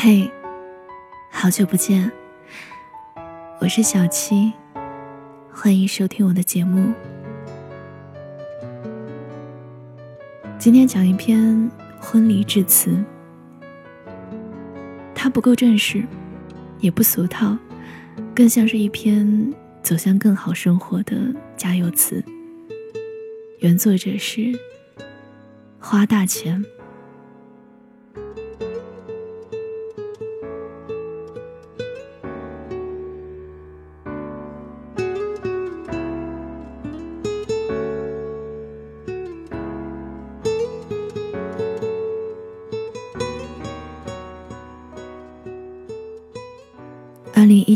嘿，好久不见，我是小七，欢迎收听我的节目。今天讲一篇婚礼致辞，它不够正式，也不俗套，更像是一篇走向更好生活的加油词。原作者是花大钱。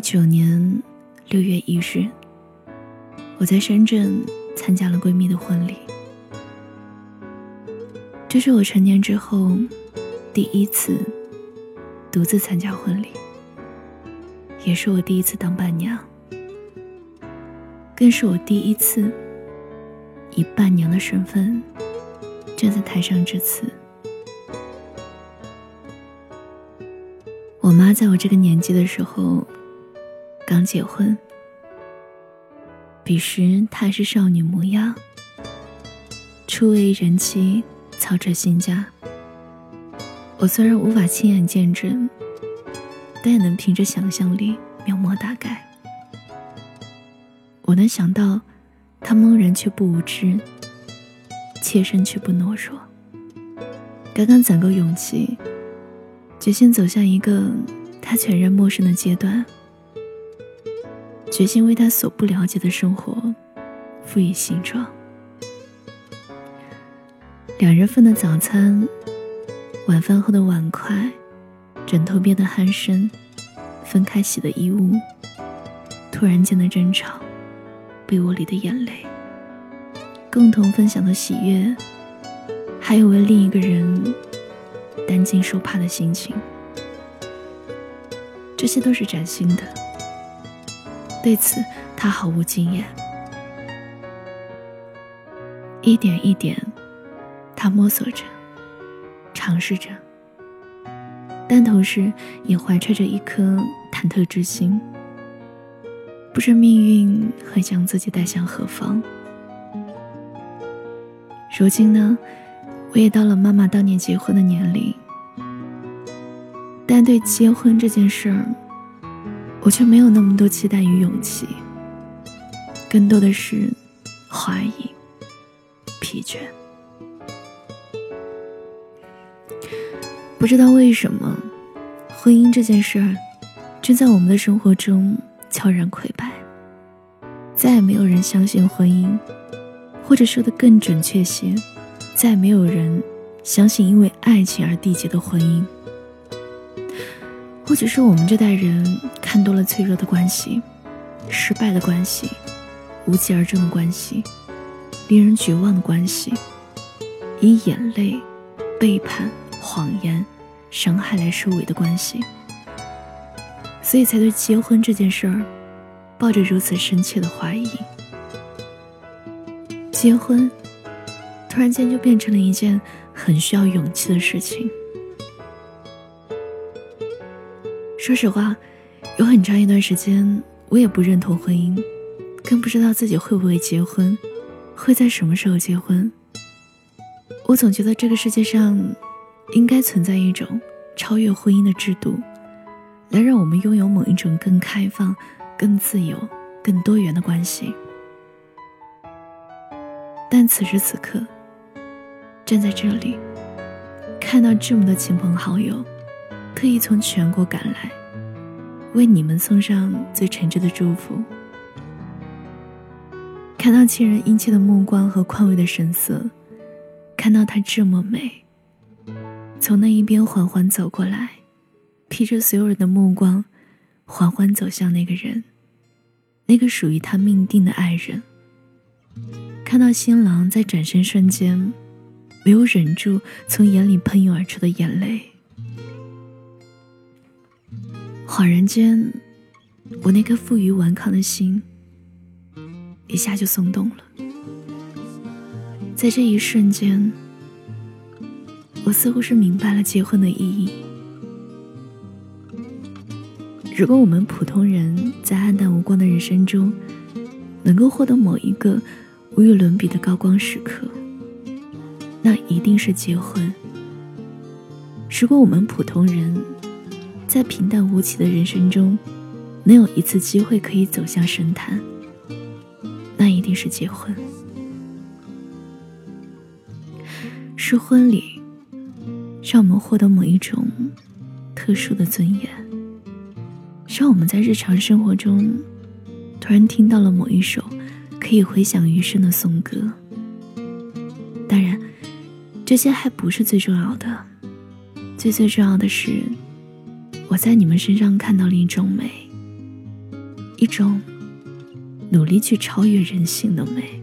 九年六月一日，我在深圳参加了闺蜜的婚礼。这是我成年之后第一次独自参加婚礼，也是我第一次当伴娘，更是我第一次以伴娘的身份站在台上致辞。我妈在我这个年纪的时候刚结婚，彼时她是少女模样，初为人妻，操着新家。我虽然无法亲眼见证，但也能凭着想象力描摹大概。我能想到，她懵然却不无知，怯身却不懦弱，刚刚攒够勇气。决心走向一个他全然陌生的阶段，决心为他所不了解的生活赋予形状。两人份的早餐，晚饭后的碗筷，枕头边的鼾声，分开洗的衣物，突然间的争吵，被窝里的眼泪，共同分享的喜悦，还有为另一个人。担惊受怕的心情，这些都是崭新的。对此，他毫无经验。一点一点，他摸索着，尝试着，但同时也怀揣着一颗忐忑之心，不知命运会将自己带向何方。如今呢？我也到了妈妈当年结婚的年龄，但对结婚这件事儿，我却没有那么多期待与勇气，更多的是怀疑、疲倦。不知道为什么，婚姻这件事儿，正在我们的生活中悄然溃败，再也没有人相信婚姻，或者说的更准确些。再也没有人相信因为爱情而缔结的婚姻，或许是我们这代人了脆弱的关系、失败的关系、无疾而终的关系、令人绝望的关系，以眼泪、背叛、谎言、伤害来收尾的关系，所以才对结婚这件事儿抱着如此深切的怀疑。结婚。突然间就变成了一件很需要勇气的事情。说实话，很长一段时间，我也不认同婚姻，更不知道自己会不会结婚，会在什么时候结婚。我总觉得这个世界上应该存在一种超越婚姻的制度，来让我们拥有某一种更开放、更自由、更多元的关系。但此时此刻。站在这里，看到这么多亲朋好友，特意从全国赶来，为你们送上最诚挚的祝福。看到亲人殷切的目光和宽慰的神色，看到她这么美，从那一边缓缓走过来，披着所有人的目光，缓缓走向那个人，那个属于他命定的爱人。看到新郎在转身瞬间。没有忍住从眼里喷涌而出的眼泪，恍然间，我那颗负隅顽抗的心一下就松动了。在这一瞬间，我似乎是明白了结婚的意义。如果我们普通人在暗淡无光的人生中，能够获得某一个无与伦比的高光时刻，那一定是结婚。如果我们普通人在平淡无奇的人生中，能有一次机会可以走向神坛，那一定是结婚。是婚礼，让我们获得某一种特殊的尊严，让我们在日常生活中突然听到了某一首可以回响余生的颂歌。当然，这些还不是最重要的，最最重要的是，我在你们身上看到了一种美，一种努力去超越人性的美。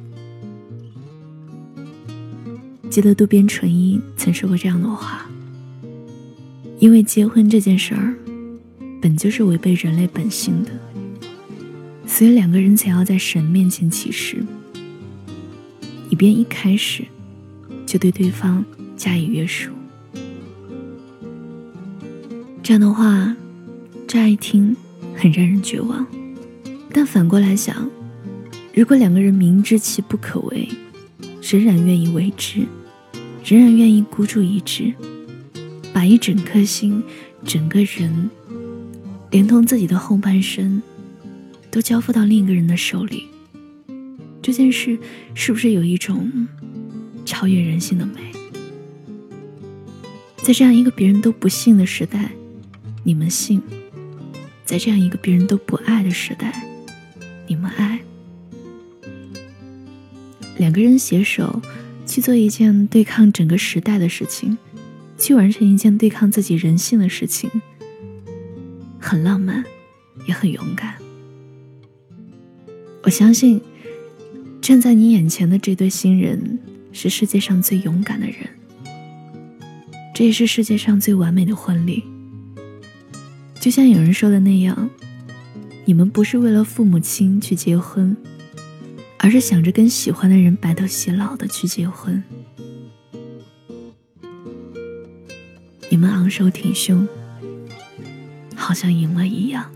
记得渡边淳一曾说过这样的话：“因为结婚这件事儿，本就是违背人类本性的，所以两个人才要在神面前起誓，以便一开始就对对方加以约束。”这样的话，乍一听很让人绝望，但反过来想，如果两个人明知其不可为，仍然愿意为之。仍然愿意孤注一掷，把一整颗心、整个人，连同自己的后半生，都交付到另一个人的手里。这件事是不是有一种超越人性的美？在这样一个别人都不信的时代，你们信；在这样一个别人都不爱的时代，你们爱。两个人携手。去做一件对抗整个时代的事情，去完成一件对抗自己人性的事情，很浪漫，也很勇敢。我相信，站在你眼前的这对新人是世界上最勇敢的人，这也是世界上最完美的婚礼。就像有人说的那样，你们不是为了父母亲去结婚。而是想着跟喜欢的人白头偕老的去结婚，你们昂首挺胸，好像赢了一样。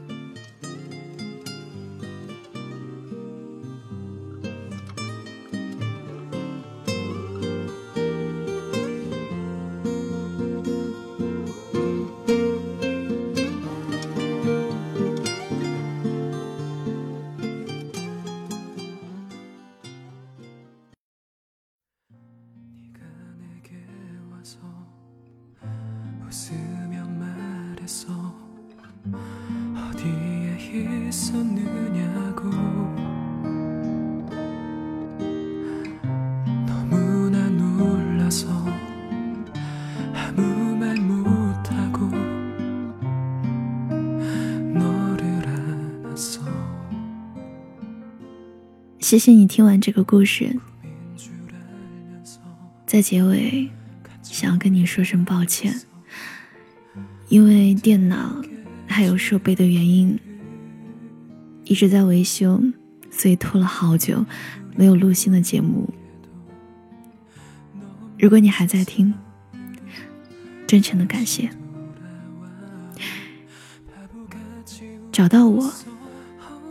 谢谢你听完这个故事，在结尾想要跟你说声抱歉，因为电脑还有设备的原因一直在维修，所以拖了好久没有录新的节目。如果你还在听，真诚的感谢。找到我。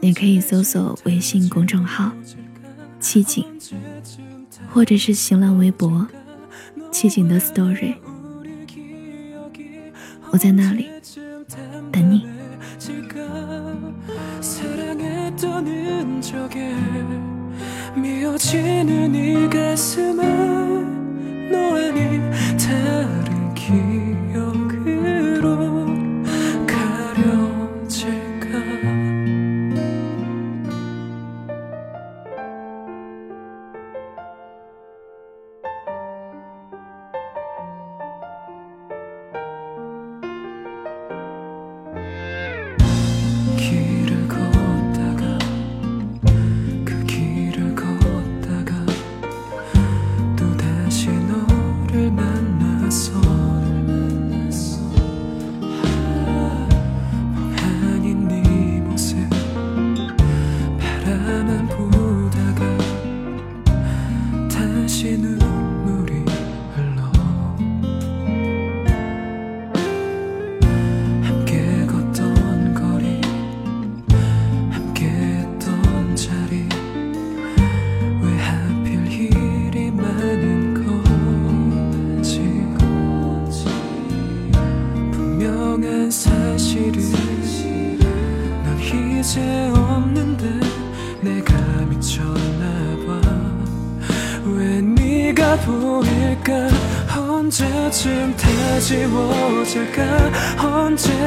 你可以搜索微信公众号“七景”，或者是新浪微博“寂静的 story，我在那里等你。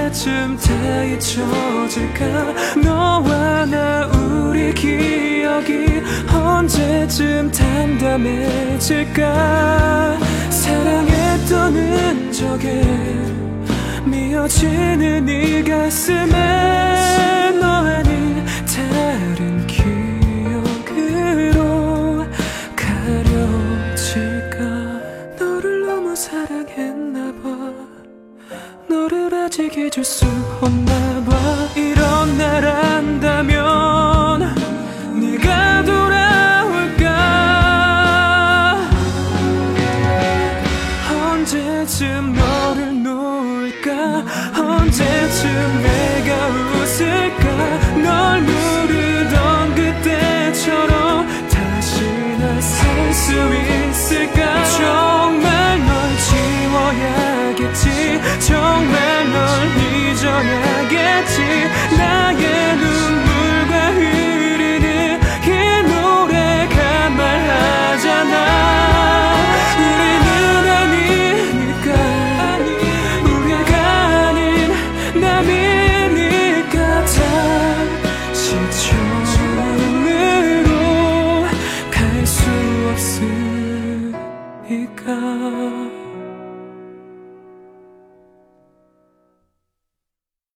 언제쯤 다 잊혀질까? 너와 나 우리 기억이 언제쯤 담담해질까? 사랑했던 흔적에 미어지는 이 가슴에 너 아닌 얘기해줄 수 없나?